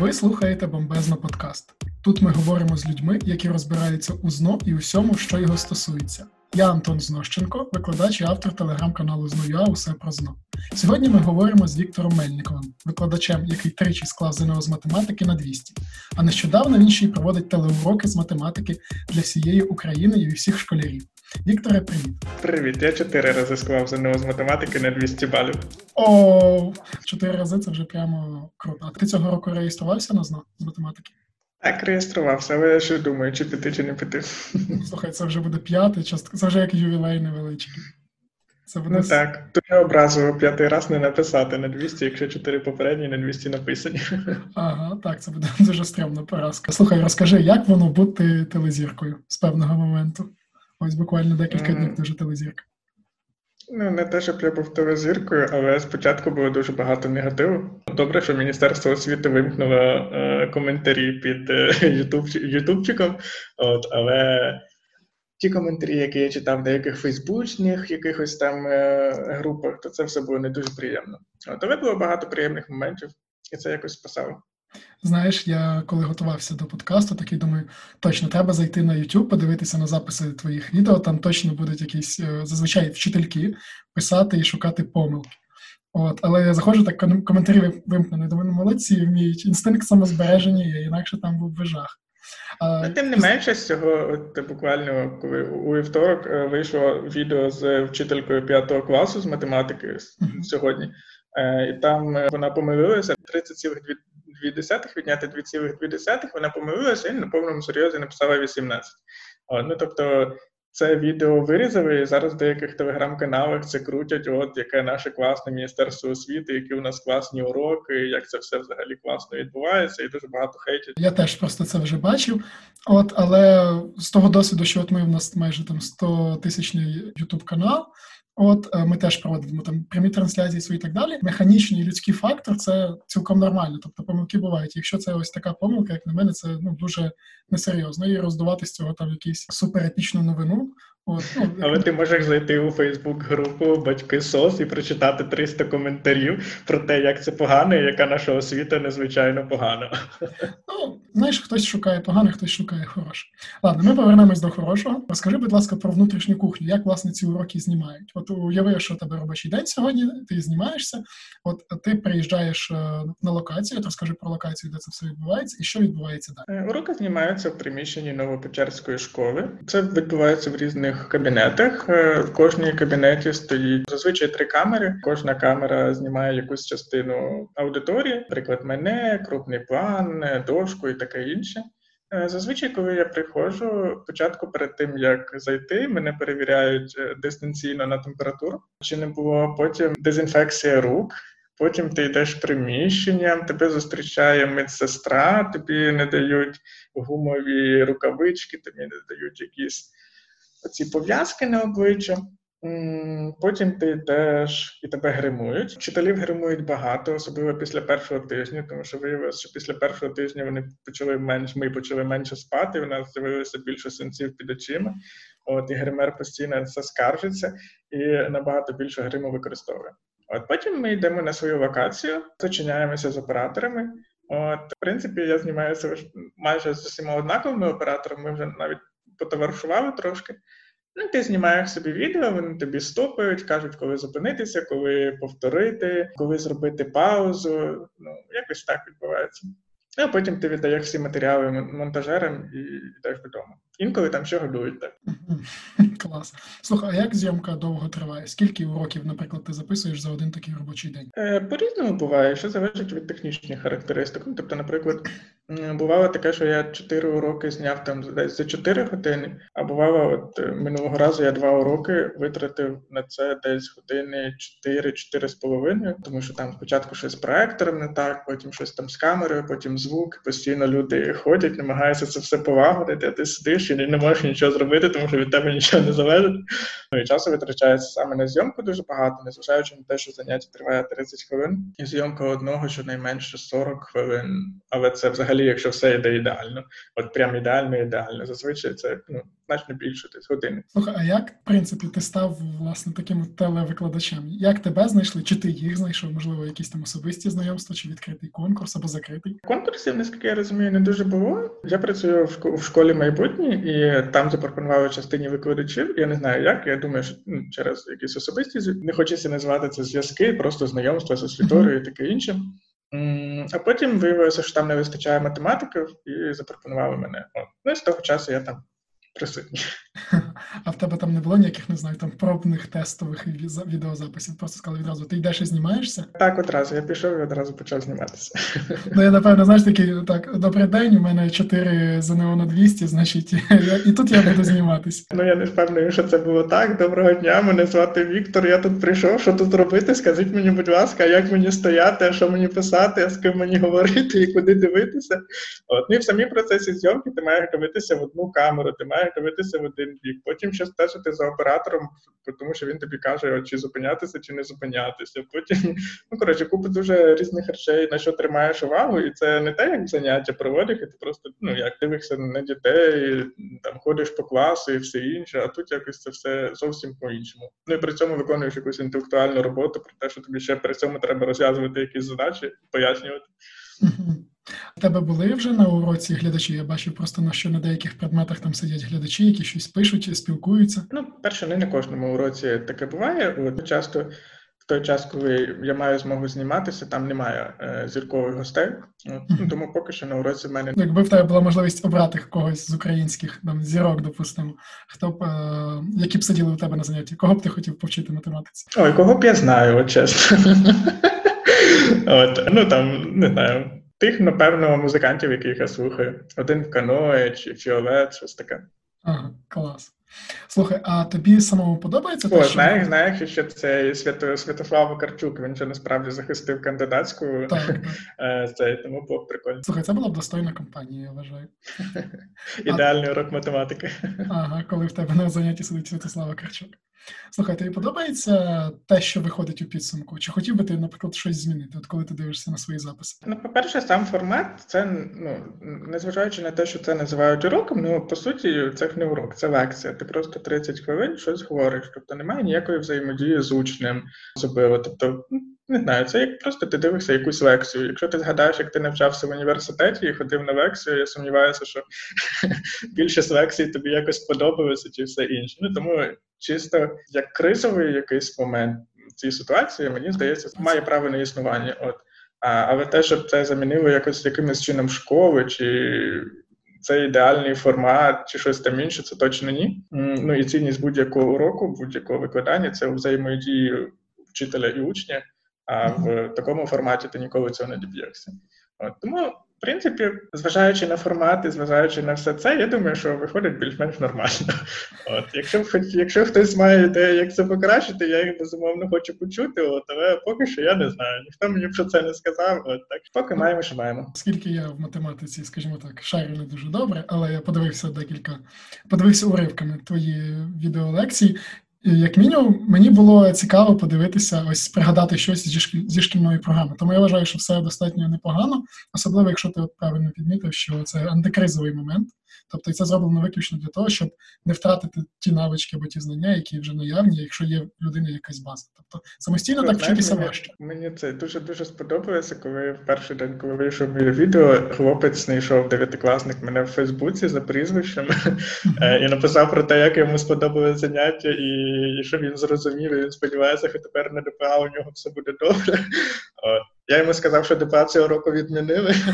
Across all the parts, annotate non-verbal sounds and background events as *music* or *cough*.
Ви слухаєте Бомбезно подкаст. Тут ми говоримо з людьми, які розбираються у ЗНО і усьому, що його стосується. Я Антон Знощенко, викладач і автор телеграм-каналу ЗНОЮА Усе про ЗНО. Сьогодні ми говоримо з Віктором Мельниковим, викладачем, який тричі склав ЗНО з математики на 200. А нещодавно він ще й проводить телеуроки з математики для всієї України і всіх школярів. Вікторе, привіт. Привіт, я чотири рази склав ЗНО з математики на 200 балів. О, чотири рази це вже прямо круто. А ти цього року реєструвався на ЗНО з математики? Так, реєструвався, але я ще думаю, чи піти, чи не піти. *laughs* Слухай, це вже буде п'ятий частка, це вже як ювілей невеличкий. Це буде... Ну так, то я образу п'ятий раз не написати на 200, якщо чотири попередні на 200 написані. *laughs* Ага, так, це буде *laughs* дуже стрімна поразка. Слухай, розкажи, як воно бути телезіркою з певного моменту? Ось буквально декілька днів дуже телезірка. Ну, не те, щоб я був телезіркою, але спочатку було дуже багато негативу. Добре, що Міністерство освіти вимкнуло е, коментарі під е, ютуб, ютубчиком, от, але ті коментарі, які я читав в деяких фейсбучних якихось там е, групах, то це все було не дуже приємно. От, Але було багато приємних моментів, і це якось спасало. Знаєш, я коли готувався до подкасту, такий думаю, точно треба зайти на YouTube, подивитися на записи твоїх відео. Там точно будуть якісь е, зазвичай вчительки писати і шукати помилки. От, але я заходжу так коментарі вимкнені. Думаю, ну, молодці, вміють інстинкт самозбереження, є, інакше там був би жах. А, Тим не менше з цього, от буквально коли у вівторок е, вийшло відео з вчителькою п'ятого класу з математики сьогодні, е, і там вона помилилася 30,2 0,2 відняти 2,2, вона помилилася і на повному серйозі написала 18. О, ну тобто. Це відео вирізали, і зараз в деяких телеграм-каналах це крутять, от яке наше класне міністерство освіти, які у нас класні уроки, як це все взагалі класно відбувається, і дуже багато хейтять. Я теж просто це вже бачив. От, але з того досвіду, що от ми в нас майже там 100 тисячний ютуб канал. От е, ми теж проводимо там прямі трансляції свої і так далі. Механічний людський фактор це цілком нормально. Тобто помилки бувають. Якщо це ось така помилка, як на мене, це ну дуже несерйозно. І роздувати з цього там якісь суперепічну новину. От, ну, Але ти можеш зайти у Фейсбук-групу Батьки СОС і прочитати 300 коментарів про те, як це погано, і яка наша освіта незвичайно погана. Ну, знаєш, хтось шукає погане, хтось шукає хороше. Ладно, ми повернемось до хорошого. Розкажи, будь ласка, про внутрішню кухню, як власне ці уроки знімають. От уяви, що у тебе робочий день сьогодні, ти знімаєшся, от ти приїжджаєш е, на локацію, от розкажи про локацію, де це все відбувається, і що відбувається далі. Е, уроки знімаються в приміщенні Новопечерської школи. Це відбувається в різних різних кабінетах. Е, в кожній кабінеті стоїть зазвичай три камери. Кожна камера знімає якусь частину аудиторії, наприклад, мене, крупний план, дошку і таке інше. Е, зазвичай, коли я приходжу, спочатку перед тим як зайти, мене перевіряють е, дистанційно на температуру, чи не було потім дезінфекція рук. Потім ти йдеш приміщенням, тебе зустрічає медсестра, тобі не дають гумові рукавички, тобі не дають якісь ці пов'язки на обличчя. Потім ти йдеш і тебе гримують. Вчителів гримують багато, особливо після першого тижня, тому що виявилося, що після першого тижня вони почали менш, ми почали менше спати. У нас з'явилося більше синців під очима. От і гример постійно це скаржиться і набагато більше гриму використовує. От потім ми йдемо на свою локацію, зачиняємося з операторами. От, в принципі, я знімаюся майже з усіма однаковими операторами. Ми вже навіть потоваришували трошки. Ну, ти знімаєш собі відео, вони тобі стопають, кажуть, коли зупинитися, коли повторити, коли зробити паузу. Ну, якось так відбувається. Ну, а потім ти віддаєш всі матеріали монтажерам і йдеш додому. Інколи там ще годують так. *laughs* Клас. Слухай, а як зйомка довго триває? Скільки уроків, наприклад, ти записуєш за один такий робочий день? Е, По-різному буває, що залежить від технічних характеристик. Ну, тобто, наприклад, бувало таке, що я 4 уроки зняв там десь за 4 години, а бувало, от е, минулого разу я 2 уроки витратив на це десь години 4 з половиною, тому що там спочатку щось з проектором не так, потім щось там з камерою, потім звук. Постійно люди ходять, намагаються це все полагодити, а ти сидиш і не можеш нічого зробити, тому що від тебе нічого не залежить. Ну і часу витрачається саме на зйомку дуже багато, незважаючи на те, що заняття триває 30 хвилин, і зйомка одного щонайменше 40 хвилин. Але це взагалі, якщо все йде ідеально, от прям ідеально, ідеально. Зазвичай це ну значно більше десь години. Слухай, а як в принципі ти став власне таким телевикладачем? Як тебе знайшли? Чи ти їх знайшов? Можливо, якісь там особисті знайомства, чи відкритий конкурс або закритий? Конкурсів, наскільки я розумію, не дуже було. Я працюю в школі майбутнє, і там запропонували частині викладачів. Я не знаю як. Я думаю, що ну, через якісь особисті не хочеться називати це зв'язки, просто знайомства з освітою і таке інше. А потім виявилося, що там не вистачає математиків, і запропонували мене. Ну і з того часу я там присутні. А в тебе там не було ніяких, не знаю, там пробних тестових відеозаписів. Просто сказали відразу, ти йдеш і знімаєшся? Так, одразу. Я пішов і одразу почав зніматися. Ну, я напевно, знаєш, такий, так, добрий день, у мене 4 ЗНО на 200, значить, і тут я буду зніматися. Ну, я не впевнений, що це було так. Доброго дня, мене звати Віктор, я тут прийшов, що тут робити? Скажіть мені, будь ласка, як мені стояти, що мені писати, з ким мені говорити і куди дивитися. От. Ну і в самій процесі зйомки ти маєш дивитися в одну камеру, ти маєш дивитися в один бік. Потім ще стежити за оператором, тому що він тобі каже, чи зупинятися, чи не зупинятися. Потім, ну коротше, купа дуже різних речей, на що тримаєш увагу, і це не те, як заняття проводять, і ти просто ну як дивишся на дітей, там ходиш по класу і все інше, а тут якось це все зовсім по-іншому. Ну і при цьому виконуєш якусь інтелектуальну роботу про те, що тобі ще при цьому треба розв'язувати якісь задачі, пояснювати. У тебе були вже на уроці глядачі? Я бачив просто на що на деяких предметах там сидять глядачі, які щось пишуть, спілкуються. Ну, перше, не на кожному уроці таке буває. От часто в той час, коли я маю змогу зніматися, там немає е, зіркових гостей. От, ну, Тому поки що на уроці в мене якби в тебе була можливість обрати когось з українських там зірок, допустимо, хто б е, які б сиділи у тебе на занятті, кого б ти хотів повчити математиці? Ой, кого б я знаю, от чесно. *laughs* От, ну там не знаю. Тих, напевно, музикантів, яких я слухаю. Один в каное чи фіолет, щось таке. Ага, клас. Слухай, а тобі самому подобається? О, те, знаєш, що... знаєш, що це Свято, Святослав Вакарчук, він же насправді захистив кандидатську. Так, е, *laughs* тому було прикольно. Слухай, це була б достойна компанія, я вважаю. *laughs* Ідеальний урок математики. Ага, коли в тебе на занятті сидить Святослав Вакарчук. Слухай, тобі подобається те, що виходить у підсумку? Чи хотів би ти, наприклад, щось змінити, от коли ти дивишся на свої записи? Ну, по-перше, сам формат, це ну незважаючи на те, що це називають уроком, ну по суті, це не урок, це лекція. Ти просто 30 хвилин щось говориш. Тобто немає ніякої взаємодії з учнем особливо. Тобто, ну, не знаю, це як просто ти дивишся якусь лекцію. Якщо ти згадаєш, як ти навчався в університеті і ходив на лекцію, я сумніваюся, що *laughs* більшість лекцій тобі якось подобалося чи все інше. Ну тому чисто як кризовий якийсь момент цій ситуації, мені здається, має право на існування. От а, але те, щоб це замінило якось якимось чином школи чи. Це ідеальний формат чи щось там інше, це точно ні. Ну і цінність будь-якого уроку, будь-якого викладання це взаємодії вчителя і учня. А в такому форматі ти ніколи цього не доб'єшся. От тому в принципі, зважаючи на формати, зважаючи на все це, я думаю, що виходить більш-менш нормально. От, Якщо якщо хтось має ідею, як це покращити, я їх безумовно хочу почути, от, але поки що я не знаю. Ніхто мені про це не сказав. От, Так поки маємо, що маємо. Скільки я в математиці, скажімо так, шарю не дуже добре, але я подивився декілька, подивився уривками твої відеолекції. Як мінімум, мені було цікаво подивитися, ось пригадати щось зі шкіль, зі шкільної програми. Тому я вважаю, що все достатньо непогано, особливо якщо ти от правильно підмітив, що це антикризовий момент. Тобто це зроблено виключно для того, щоб не втратити ті навички або ті знання, які вже наявні, якщо є в людини якась база. Тобто самостійно так вчитися важче. Мені це дуже дуже сподобалося, коли в перший день, коли вийшов моє відео, хлопець знайшов дев'ятикласник мене в Фейсбуці за прізвищем е, і написав про те, як йому сподобалось заняття, і що він зрозумів, і він сподівається, що тепер на ДПА у нього все буде добре. Я йому сказав, що ДПА цього року відмінили. *laughs*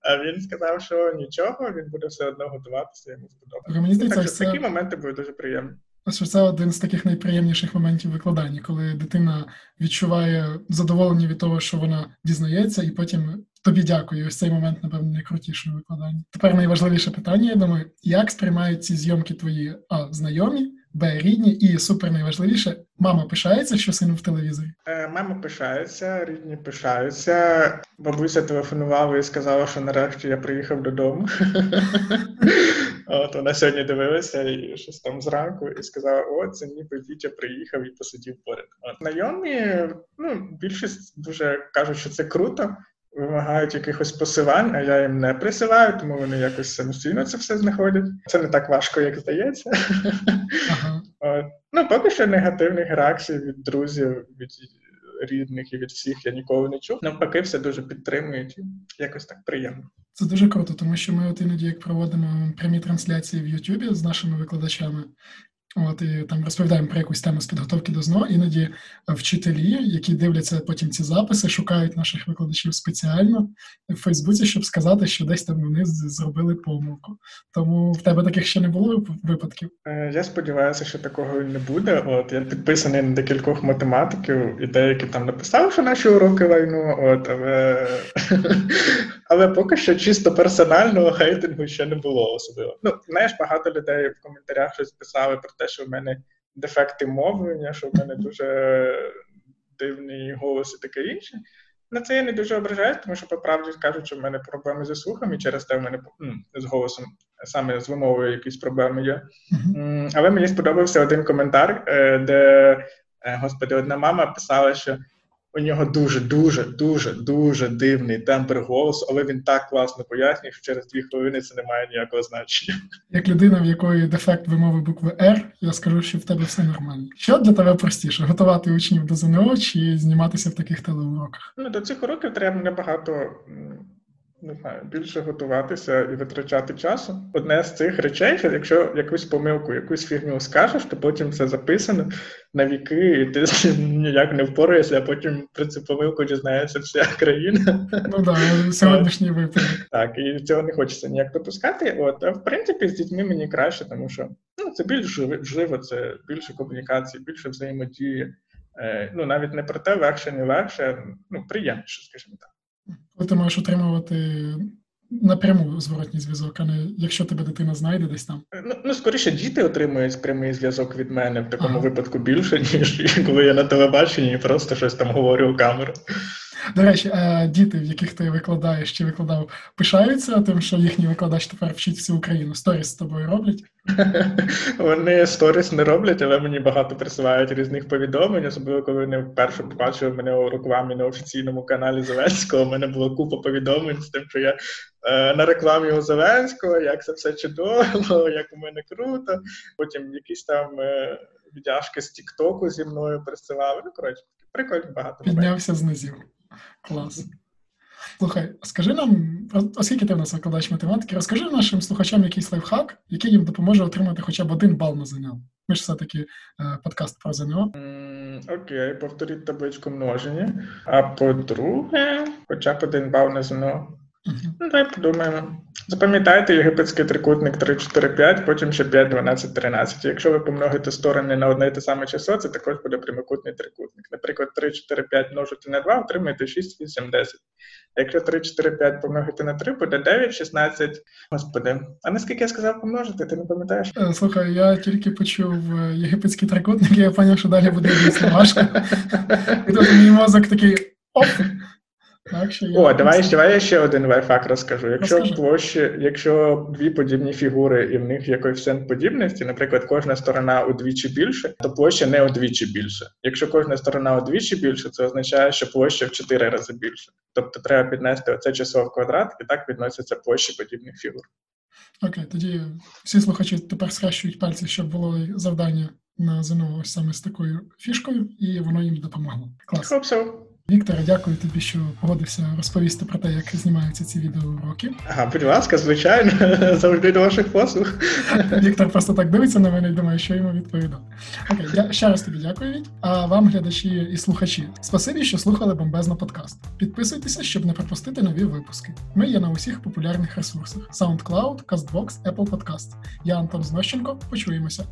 А він сказав, що нічого, він буде все одно готуватися, йому сподобається. Мені здається, так що це... такі моменти будуть дуже приємні. Що це один з таких найприємніших моментів викладання, коли дитина відчуває задоволення від того, що вона дізнається, і потім тобі дякую. Ось цей момент, напевно, найкрутіший викладання. Тепер найважливіше питання, я думаю, як сприймають ці зйомки твої а знайомі, Б рідні, і супер найважливіше, мама пишається, що син в телевізорі. Е, Мама пишається, рідні пишаються. Бабуся телефонувала і сказала, що нарешті я приїхав додому. *laughs* От вона сьогодні дивилася і щось там зранку і сказала: о, це ніби Вітя приїхав і посидів поряд. От знайомі, ну більшість дуже кажуть, що це круто. Вимагають якихось посилань, а я їм не присилаю, тому вони якось самостійно це все знаходять. Це не так важко, як здається. Ага. *laughs* От. Ну, поки що негативних реакцій від друзів, від рідних і від всіх я ніколи не чув. Навпаки, все дуже підтримують і якось так приємно. Це дуже круто, тому що ми от іноді як проводимо прямі трансляції в Ютубі з нашими викладачами. От і там розповідаємо про якусь тему з підготовки до ЗНО. Іноді вчителі, які дивляться потім ці записи, шукають наших викладачів спеціально в Фейсбуці, щоб сказати, що десь там вони зробили помилку. Тому в тебе таких ще не було випадків. Е, я сподіваюся, що такого не буде. От я підписаний на декількох математиків, і деякі там написали, що наші уроки лайну. От але *laughs* але поки що чисто персонального хейтингу ще не було особливо. Ну знаєш, багато людей в коментарях щось писали про те, що в мене дефекти мовлення, що в мене дуже дивний голос і таке інше. На це я не дуже ображаюсь, тому що по правді кажуть, що в мене проблеми зі слухом, і через те в мене ну, з голосом саме з вимовою якісь проблеми є. Mm-hmm. Але мені сподобався один коментар, е, де, е, господи, одна мама писала, що у нього дуже, дуже, дуже, дуже дивний тембр голосу, але він так класно пояснює, що через дві хвилини це не має ніякого значення. Як людина, в якої дефект вимови букви R, я скажу, що в тебе все нормально. Що для тебе простіше? Готувати учнів до ЗНО чи зніматися в таких телеуроках? Ну до цих уроків треба набагато не знаю, більше готуватися і витрачати часу. Одне з цих речей, що якщо якусь помилку, якусь фігню скажеш, то потім це записано на віки, і ти *laughs* ніяк не впораєшся, а потім про цю помилку дізнається вся країна. Ну так, сьогоднішній випадок. Так, і цього не хочеться ніяк допускати. От, а в принципі, з дітьми мені краще, тому що ну, це більш живо, це більше комунікації, більше взаємодії. Е, ну, навіть не про те, легше, не легше, ну, приємніше, скажімо так коли ти можеш отримувати напряму зворотній зв'язок, а не якщо тебе дитина знайде десь там. Ну, ну скоріше, діти отримують прямий зв'язок від мене в такому ага. випадку більше, *laughs* ніж коли я на телебаченні і просто щось там говорю у камеру. До речі, діти, в яких ти викладаєш чи викладав, пишаються тим, що їхній викладач тепер вчить всю Україну. Сторіс з тобою роблять? *laughs* Вони сторіс не роблять, але мені багато присилають різних повідомлень, особливо коли вони вперше побачили мене у рекламі на офіційному каналі Зеленського. У мене було купа повідомлень з тим, що я е, на рекламі у Зеленського, як це все чудово, *laughs* як у мене круто. Потім якісь там е, віддяжки з Тіктоку зі мною присилали. Ну, коротше, прикольно багато. Піднявся з низів. Клас. Слухай, скажи нам, оскільки ти в нас викладач математики, розкажи нашим слухачам якийсь лайфхак, який їм допоможе отримати хоча б один бал на ЗНО. Ми ж все-таки е, подкаст про ЗНО. Mm, окей, повторіть табличку множення. А по-друге, хоча б один бал на ЗНО. Ну, подумаємо. Запам'ятайте єгипетський трикутник 3, 4, 5, потім ще 5, 12, 13. Якщо ви помножите сторони на одне і те саме число, це також буде прямокутний трикутник. Наприклад, 3, 4, 5 множити на 2, отримаєте 6, 8, 10. Якщо 3, 4, 5 помножити на 3, буде 9, 16. Господи, а наскільки я сказав помножити, ти не пам'ятаєш? Е, слухай, я тільки почув е, єгипетський трикутник, і я зрозумів, що далі буде дійсно важко. *laughs* І тут мій мозок такий оп. Що я О, давай, давай я ще один лайфхак розкажу. Якщо в площі, якщо дві подібні фігури і в них є коефіцієнт подібності, наприклад, кожна сторона удвічі більше, то площа не удвічі більше. Якщо кожна сторона удвічі більше, це означає, що площа в чотири рази більше. Тобто треба піднести оце число в квадрат, і так відносяться площі подібних фігур. Окей, тоді всі слухачі тепер схрещують пальці, щоб було завдання на ЗНО ось саме з такою фішкою, і воно їм допомогло. Клас. Hope Вікторе, дякую тобі, що погодився розповісти про те, як знімаються ці відеоуроки. Ага, будь ласка, звичайно, *laughs* завжди до ваших послуг. *laughs* Віктор просто так дивиться на мене і думає, що йому відповідав. Окей, я ще раз тобі дякую. Віть. А вам, глядачі і слухачі, спасибі, що слухали бомбезно подкаст. Підписуйтеся, щоб не пропустити нові випуски. Ми є на усіх популярних ресурсах: SoundCloud, CastBox, Apple Podcast. Я Антон Знощенко. Почуємося.